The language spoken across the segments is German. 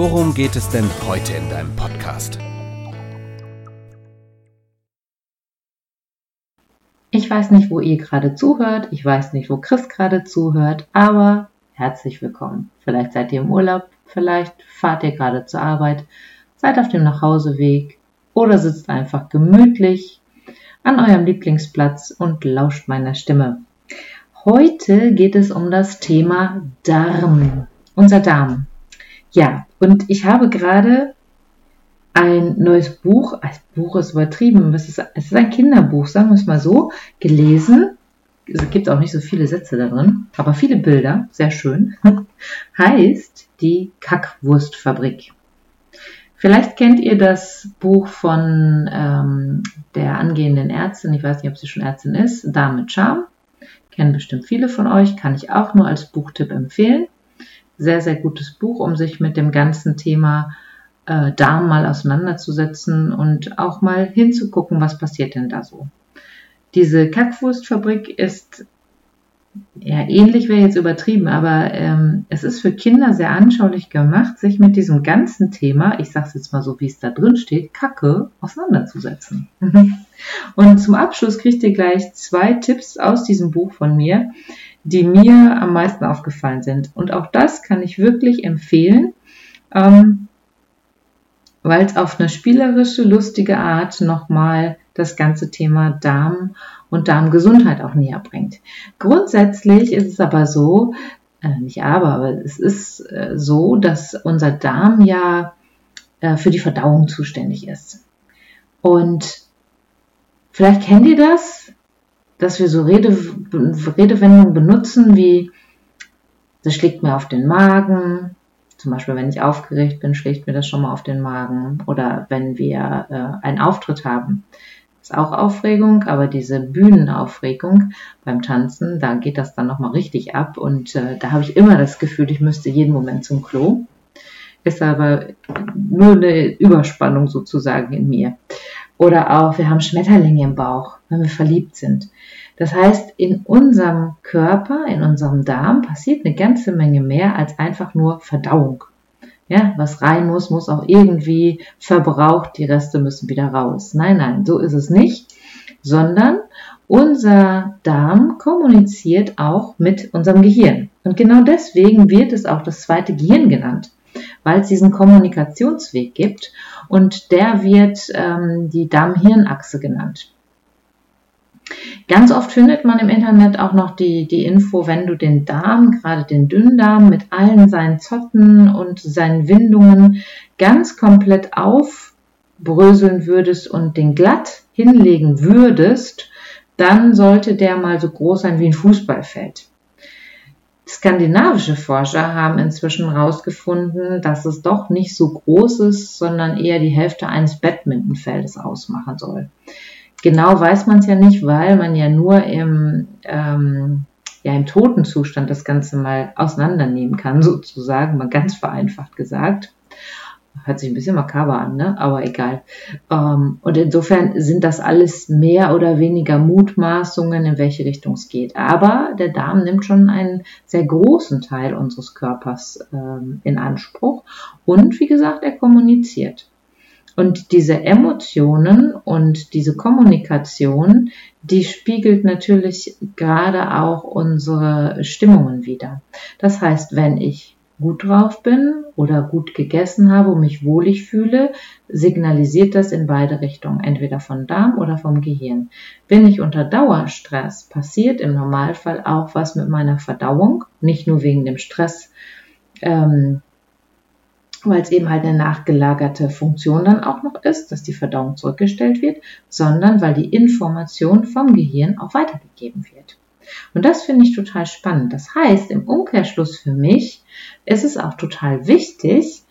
worum geht es denn heute in deinem Podcast? Ich weiß nicht, wo ihr gerade zuhört, ich weiß nicht, wo Chris gerade zuhört, aber herzlich willkommen. Vielleicht seid ihr im Urlaub, vielleicht fahrt ihr gerade zur Arbeit, seid auf dem Nachhauseweg oder sitzt einfach gemütlich an eurem Lieblingsplatz und lauscht meiner Stimme. Heute geht es um das Thema Darm, unser Darm. Ja, und ich habe gerade ein neues Buch, als Buch ist übertrieben, es ist, es ist ein Kinderbuch, sagen wir es mal so, gelesen. Es gibt auch nicht so viele Sätze da drin, aber viele Bilder, sehr schön. heißt die Kackwurstfabrik. Vielleicht kennt ihr das Buch von ähm, der angehenden Ärztin, ich weiß nicht, ob sie schon Ärztin ist, Dame Charme. Kennen bestimmt viele von euch, kann ich auch nur als Buchtipp empfehlen. Sehr, sehr gutes Buch, um sich mit dem ganzen Thema äh, Darm mal auseinanderzusetzen und auch mal hinzugucken, was passiert denn da so. Diese Kackwurstfabrik ist ja ähnlich wäre jetzt übertrieben, aber ähm, es ist für Kinder sehr anschaulich gemacht, sich mit diesem ganzen Thema, ich sage es jetzt mal so, wie es da drin steht, Kacke auseinanderzusetzen. und zum Abschluss kriegt ihr gleich zwei Tipps aus diesem Buch von mir, die mir am meisten aufgefallen sind. Und auch das kann ich wirklich empfehlen. Ähm, weil es auf eine spielerische, lustige Art nochmal das ganze Thema Darm und Darmgesundheit auch näher bringt. Grundsätzlich ist es aber so, äh, nicht aber, aber es ist äh, so, dass unser Darm ja äh, für die Verdauung zuständig ist. Und vielleicht kennt ihr das, dass wir so Rede, Redewendungen benutzen wie, das schlägt mir auf den Magen, zum Beispiel, wenn ich aufgeregt bin, schlägt mir das schon mal auf den Magen. Oder wenn wir äh, einen Auftritt haben, ist auch Aufregung, aber diese Bühnenaufregung beim Tanzen, da geht das dann nochmal richtig ab. Und äh, da habe ich immer das Gefühl, ich müsste jeden Moment zum Klo. Ist aber nur eine Überspannung sozusagen in mir. Oder auch, wir haben Schmetterlinge im Bauch, wenn wir verliebt sind. Das heißt, in unserem Körper, in unserem Darm passiert eine ganze Menge mehr als einfach nur Verdauung. Ja, was rein muss, muss auch irgendwie verbraucht, die Reste müssen wieder raus. Nein, nein, so ist es nicht, sondern unser Darm kommuniziert auch mit unserem Gehirn. Und genau deswegen wird es auch das zweite Gehirn genannt, weil es diesen Kommunikationsweg gibt und der wird ähm, die Darm-Hirn-Achse genannt. Ganz oft findet man im Internet auch noch die, die Info, wenn du den Darm, gerade den Dünndarm mit allen seinen Zotten und seinen Windungen ganz komplett aufbröseln würdest und den glatt hinlegen würdest, dann sollte der mal so groß sein wie ein Fußballfeld. Skandinavische Forscher haben inzwischen herausgefunden, dass es doch nicht so groß ist, sondern eher die Hälfte eines Badmintonfeldes ausmachen soll. Genau weiß man es ja nicht, weil man ja nur im, ähm, ja, im toten Zustand das Ganze mal auseinandernehmen kann, sozusagen, mal ganz vereinfacht gesagt. Hört sich ein bisschen makaber an, ne? aber egal. Ähm, und insofern sind das alles mehr oder weniger Mutmaßungen, in welche Richtung es geht. Aber der Darm nimmt schon einen sehr großen Teil unseres Körpers ähm, in Anspruch. Und wie gesagt, er kommuniziert. Und diese Emotionen und diese Kommunikation, die spiegelt natürlich gerade auch unsere Stimmungen wieder. Das heißt, wenn ich gut drauf bin oder gut gegessen habe und mich wohlig fühle, signalisiert das in beide Richtungen, entweder vom Darm oder vom Gehirn. Bin ich unter Dauerstress, passiert im Normalfall auch was mit meiner Verdauung, nicht nur wegen dem Stress, ähm, weil es eben halt eine nachgelagerte Funktion dann auch noch ist, dass die Verdauung zurückgestellt wird, sondern weil die Information vom Gehirn auch weitergegeben wird. Und das finde ich total spannend. Das heißt, im Umkehrschluss für mich ist es auch total wichtig,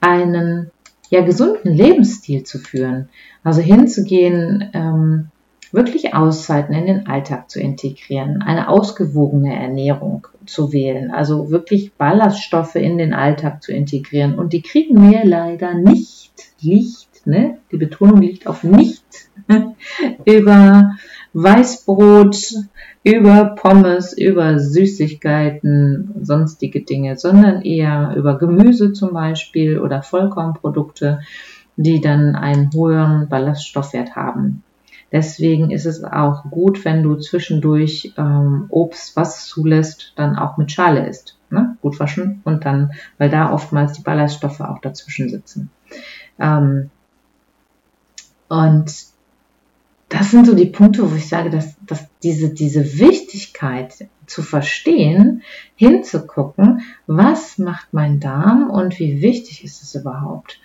einen ja gesunden Lebensstil zu führen. Also hinzugehen, ähm, wirklich Auszeiten in den Alltag zu integrieren, eine ausgewogene Ernährung zu wählen, also wirklich Ballaststoffe in den Alltag zu integrieren. Und die kriegen wir leider nicht, nicht, ne? Die Betonung liegt auf nicht, über Weißbrot, über Pommes, über Süßigkeiten, sonstige Dinge, sondern eher über Gemüse zum Beispiel oder Vollkornprodukte, die dann einen hohen Ballaststoffwert haben. Deswegen ist es auch gut, wenn du zwischendurch ähm, Obst, was zulässt, dann auch mit Schale isst. Ne? Gut waschen und dann, weil da oftmals die Ballaststoffe auch dazwischen sitzen. Ähm, und das sind so die Punkte, wo ich sage, dass, dass diese, diese Wichtigkeit zu verstehen, hinzugucken, was macht mein Darm und wie wichtig ist es überhaupt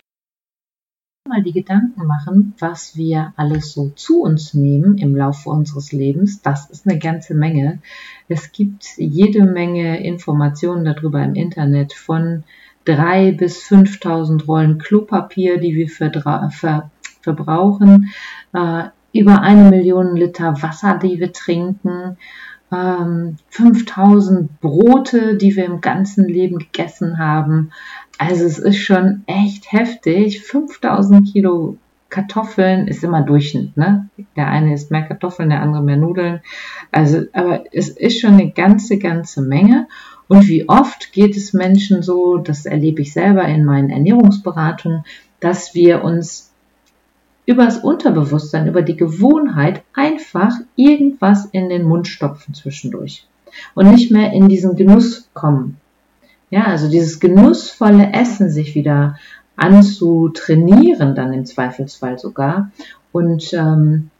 mal die Gedanken machen, was wir alles so zu uns nehmen im Laufe unseres Lebens. Das ist eine ganze Menge. Es gibt jede Menge Informationen darüber im Internet von drei bis 5000 Rollen Klopapier, die wir ver ver verbrauchen, äh, über eine Million Liter Wasser, die wir trinken, ähm, 5000 Brote, die wir im ganzen Leben gegessen haben. Also es ist schon echt heftig. 5000 Kilo Kartoffeln ist immer Durchschnitt, ne? Der eine isst mehr Kartoffeln, der andere mehr Nudeln. Also, aber es ist schon eine ganze, ganze Menge. Und wie oft geht es Menschen so, das erlebe ich selber in meinen Ernährungsberatungen, dass wir uns über das Unterbewusstsein, über die Gewohnheit einfach irgendwas in den Mund stopfen zwischendurch und nicht mehr in diesen Genuss kommen. Ja, also dieses genussvolle Essen sich wieder anzutrainieren, dann im Zweifelsfall sogar und ähm,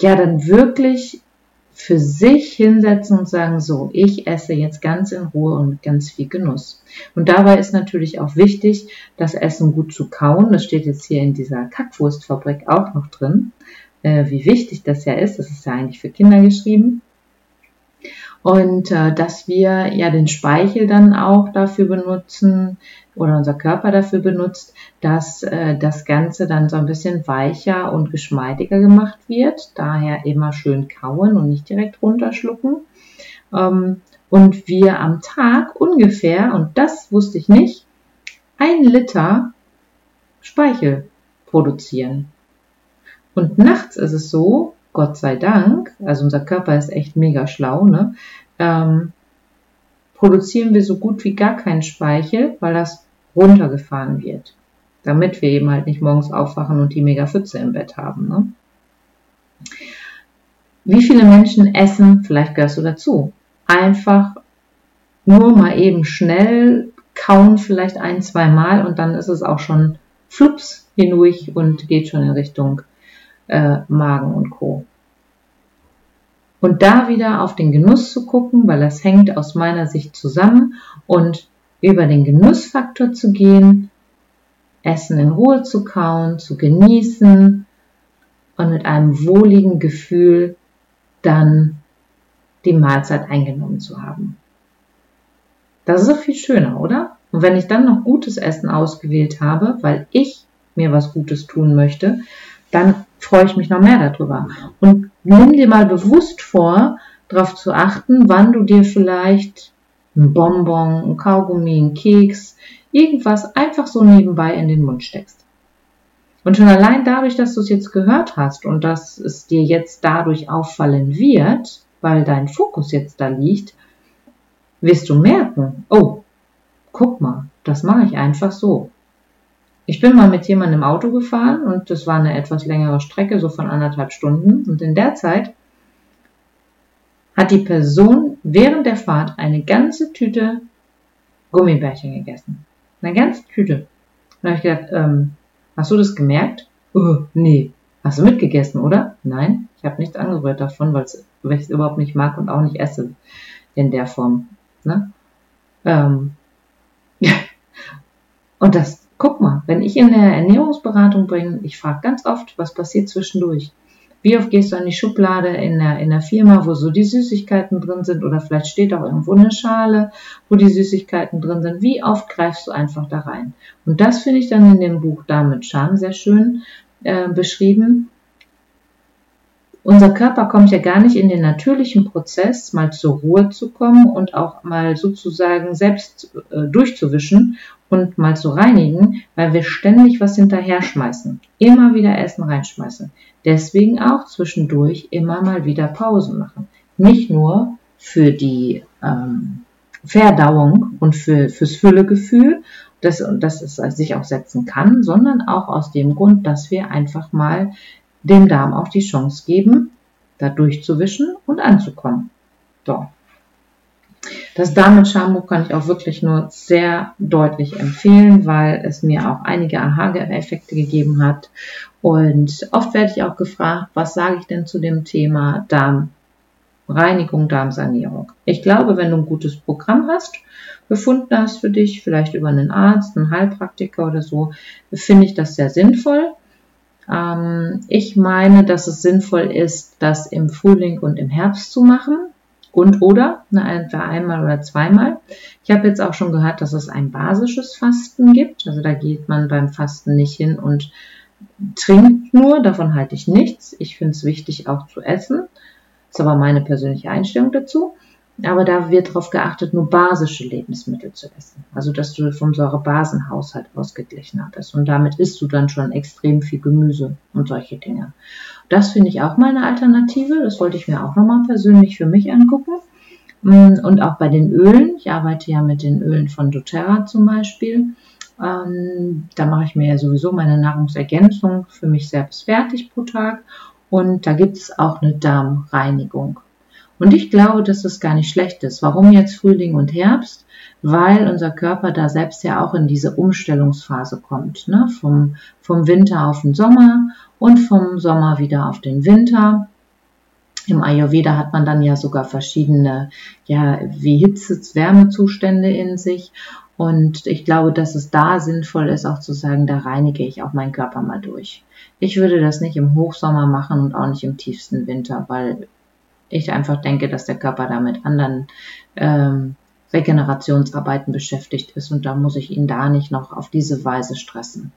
ja, dann wirklich für sich hinsetzen und sagen, so, ich esse jetzt ganz in Ruhe und mit ganz viel Genuss. Und dabei ist natürlich auch wichtig, das Essen gut zu kauen. Das steht jetzt hier in dieser Kackwurstfabrik auch noch drin, äh, wie wichtig das ja ist. Das ist ja eigentlich für Kinder geschrieben und äh, dass wir ja den Speichel dann auch dafür benutzen oder unser Körper dafür benutzt, dass äh, das Ganze dann so ein bisschen weicher und geschmeidiger gemacht wird. Daher immer schön kauen und nicht direkt runterschlucken. Ähm, und wir am Tag ungefähr, und das wusste ich nicht, ein Liter Speichel produzieren. Und nachts ist es so, Gott sei Dank, also unser Körper ist echt mega schlau, ne? ähm, produzieren wir so gut wie gar keinen Speichel, weil das runtergefahren wird. Damit wir eben halt nicht morgens aufwachen und die mega Pfütze im Bett haben. Ne? Wie viele Menschen essen, vielleicht gehörst du dazu, einfach nur mal eben schnell kauen, vielleicht ein, zwei Mal und dann ist es auch schon flups hindurch und geht schon in Richtung äh, Magen und Co. Und da wieder auf den Genuss zu gucken, weil das hängt aus meiner Sicht zusammen und über den Genussfaktor zu gehen, Essen in Ruhe zu kauen, zu genießen und mit einem wohligen Gefühl dann die Mahlzeit eingenommen zu haben. Das ist doch viel schöner, oder? Und wenn ich dann noch gutes Essen ausgewählt habe, weil ich mir was Gutes tun möchte, dann freue ich mich noch mehr darüber. Und nimm dir mal bewusst vor, darauf zu achten, wann du dir vielleicht ein Bonbon, ein Kaugummi, ein Keks, irgendwas einfach so nebenbei in den Mund steckst. Und schon allein dadurch, dass du es jetzt gehört hast und dass es dir jetzt dadurch auffallen wird, weil dein Fokus jetzt da liegt, wirst du merken, oh, guck mal, das mache ich einfach so. Ich bin mal mit jemandem im Auto gefahren und das war eine etwas längere Strecke, so von anderthalb Stunden. Und in der Zeit hat die Person während der Fahrt eine ganze Tüte Gummibärchen gegessen. Eine ganze Tüte. Und da habe ich gedacht, ähm, hast du das gemerkt? Uh, nee. Hast du mitgegessen, oder? Nein, ich habe nichts angerührt davon, weil ich es überhaupt nicht mag und auch nicht esse in der Form. Ne? Ähm, und das Guck mal, wenn ich in der Ernährungsberatung bin, ich frage ganz oft, was passiert zwischendurch. Wie oft gehst du an die Schublade in der, in der Firma, wo so die Süßigkeiten drin sind oder vielleicht steht auch irgendwo eine Schale, wo die Süßigkeiten drin sind. Wie oft greifst du einfach da rein? Und das finde ich dann in dem Buch Damit Charme sehr schön äh, beschrieben. Unser Körper kommt ja gar nicht in den natürlichen Prozess, mal zur Ruhe zu kommen und auch mal sozusagen selbst äh, durchzuwischen und mal zu reinigen, weil wir ständig was hinterher schmeißen. Immer wieder Essen reinschmeißen. Deswegen auch zwischendurch immer mal wieder Pausen machen. Nicht nur für die ähm, Verdauung und für, fürs Füllegefühl, dass, dass es sich auch setzen kann, sondern auch aus dem Grund, dass wir einfach mal dem Darm auch die Chance geben, da durchzuwischen und anzukommen. So. Das Darm kann ich auch wirklich nur sehr deutlich empfehlen, weil es mir auch einige Aha-Effekte gegeben hat. Und oft werde ich auch gefragt, was sage ich denn zu dem Thema Darmreinigung, Darmsanierung? Ich glaube, wenn du ein gutes Programm hast, gefunden hast für dich, vielleicht über einen Arzt, einen Heilpraktiker oder so, finde ich das sehr sinnvoll. Ähm, ich meine, dass es sinnvoll ist, das im Frühling und im Herbst zu machen. Und oder, ne, entweder einmal oder zweimal. Ich habe jetzt auch schon gehört, dass es ein basisches Fasten gibt. Also da geht man beim Fasten nicht hin und trinkt nur. Davon halte ich nichts. Ich finde es wichtig auch zu essen. Das ist aber meine persönliche Einstellung dazu. Aber da wird darauf geachtet, nur basische Lebensmittel zu essen. Also, dass du vom Säurebasenhaushalt ausgeglichener bist. Und damit isst du dann schon extrem viel Gemüse und solche Dinge. Das finde ich auch mal eine Alternative. Das wollte ich mir auch nochmal persönlich für mich angucken. Mm, und auch bei den Ölen. Ich arbeite ja mit den Ölen von doTERRA zum Beispiel. Ähm, da mache ich mir ja sowieso meine Nahrungsergänzung für mich selbst fertig pro Tag. Und da gibt es auch eine Darmreinigung. Und ich glaube, dass das gar nicht schlecht ist. Warum jetzt Frühling und Herbst? Weil unser Körper da selbst ja auch in diese Umstellungsphase kommt. Ne? Vom, vom Winter auf den Sommer und vom Sommer wieder auf den Winter. Im Ayurveda hat man dann ja sogar verschiedene, ja, wie Hitze, Wärmezustände in sich. Und ich glaube, dass es da sinnvoll ist, auch zu sagen, da reinige ich auch meinen Körper mal durch. Ich würde das nicht im Hochsommer machen und auch nicht im tiefsten Winter, weil ich einfach denke, dass der Körper da mit anderen ähm, Regenerationsarbeiten beschäftigt ist und da muss ich ihn da nicht noch auf diese Weise stressen.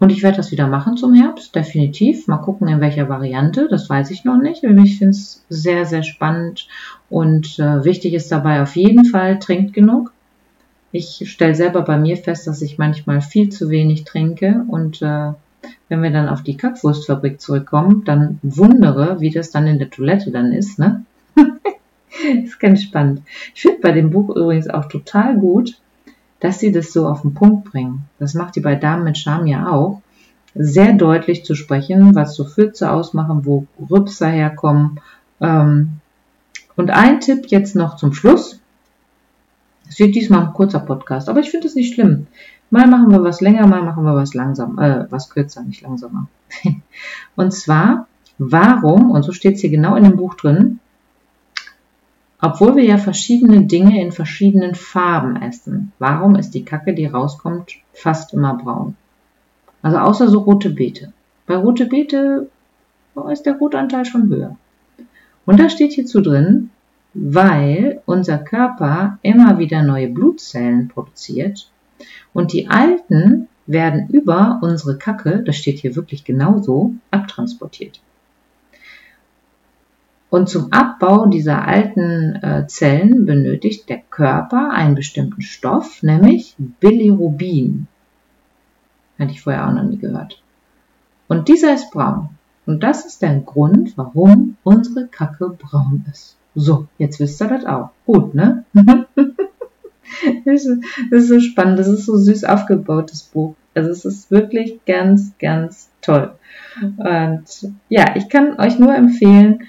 Und ich werde das wieder machen zum Herbst, definitiv. Mal gucken, in welcher Variante, das weiß ich noch nicht. Ich finde es sehr, sehr spannend und äh, wichtig ist dabei auf jeden Fall, trinkt genug. Ich stelle selber bei mir fest, dass ich manchmal viel zu wenig trinke und äh, wenn wir dann auf die Kackwurstfabrik zurückkommen, dann wundere, wie das dann in der Toilette dann ist, ne? ist ganz spannend. Ich finde bei dem Buch übrigens auch total gut, dass sie das so auf den Punkt bringen. Das macht die bei Damen mit Charme ja auch. Sehr deutlich zu sprechen, was so Fürze ausmachen, wo Rübser herkommen. Ähm, und ein Tipp jetzt noch zum Schluss. Es wird diesmal ein kurzer Podcast, aber ich finde es nicht schlimm. Mal machen wir was länger, mal machen wir was langsam, äh, was kürzer, nicht langsamer. und zwar, warum, und so steht es hier genau in dem Buch drin, obwohl wir ja verschiedene Dinge in verschiedenen Farben essen, warum ist die Kacke, die rauskommt, fast immer braun? Also außer so rote Beete. Bei rote Beete ist der Rotanteil schon höher. Und da steht hierzu drin, weil unser Körper immer wieder neue Blutzellen produziert und die alten werden über unsere Kacke, das steht hier wirklich genauso, abtransportiert. Und zum Abbau dieser alten äh, Zellen benötigt der Körper einen bestimmten Stoff, nämlich Bilirubin. Hatte ich vorher auch noch nie gehört. Und dieser ist braun. Und das ist der Grund, warum unsere Kacke braun ist. So, jetzt wisst ihr das auch. Gut, ne? das, ist, so spannend, das ist so süß aufgebaut, das Buch. Also es ist wirklich ganz, ganz toll. Und ja, ich kann euch nur empfehlen,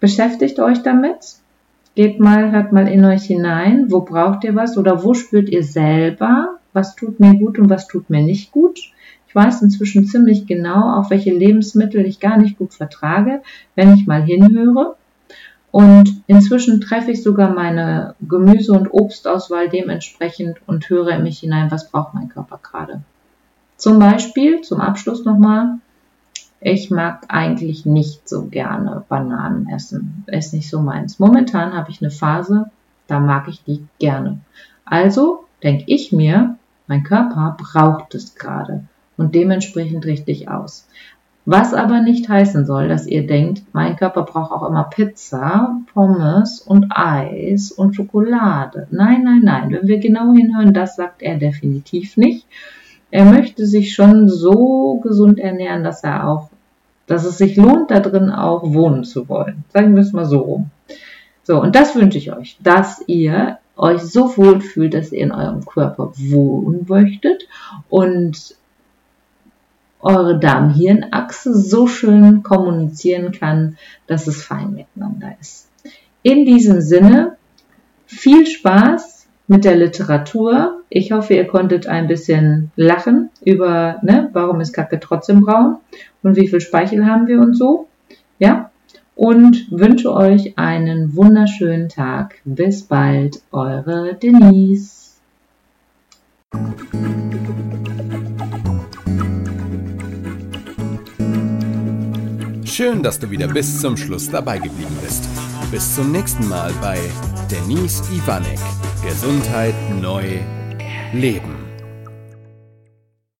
beschäftigt euch damit. Geht mal, hört mal in euch hinein. Wo braucht ihr was oder wo spürt ihr selber, was tut mir gut und was tut mir nicht gut? Ich weiß inzwischen ziemlich genau, auf welche Lebensmittel ich gar nicht gut vertrage, wenn ich mal hinhöre. Und inzwischen treffe ich sogar meine Gemüse- und Obstauswahl dementsprechend und höre in mich hinein, was braucht mein Körper gerade. Zum Beispiel, zum Abschluss nochmal, Ich mag eigentlich nicht so gerne Bananen essen. Ist nicht so meins. Momentan habe ich eine Phase, da mag ich die gerne. Also denke ich mir, mein Körper braucht es gerade und dementsprechend richtig aus. Was aber nicht heißen soll, dass ihr denkt, mein Körper braucht auch immer Pizza, Pommes und Eis und Schokolade. Nein, nein, nein. Wenn wir genau hinhören, das sagt er definitiv nicht. Er möchte sich schon so gesund ernähren, dass er auch, dass es sich lohnt, da drin auch wohnen zu wollen. Sagen wir es mal so rum. So, und das wünsche ich euch, dass ihr euch so wohl fühlt, dass ihr in eurem Körper wohnen möchtet und eure Darm-Hirn-Achse so schön kommunizieren kann, dass es fein miteinander ist. In diesem Sinne, viel Spaß mit der Literatur. Ich hoffe, ihr konntet ein bisschen lachen über, ne, warum ist Kacke trotzdem braun und wie viel Speichel haben wir und so. Ja, und wünsche euch einen wunderschönen Tag. Bis bald, eure Denise. Schön, dass du wieder bis zum Schluss dabei geblieben bist. Bis zum nächsten Mal bei Denise Ivanek. Gesundheit neu leben.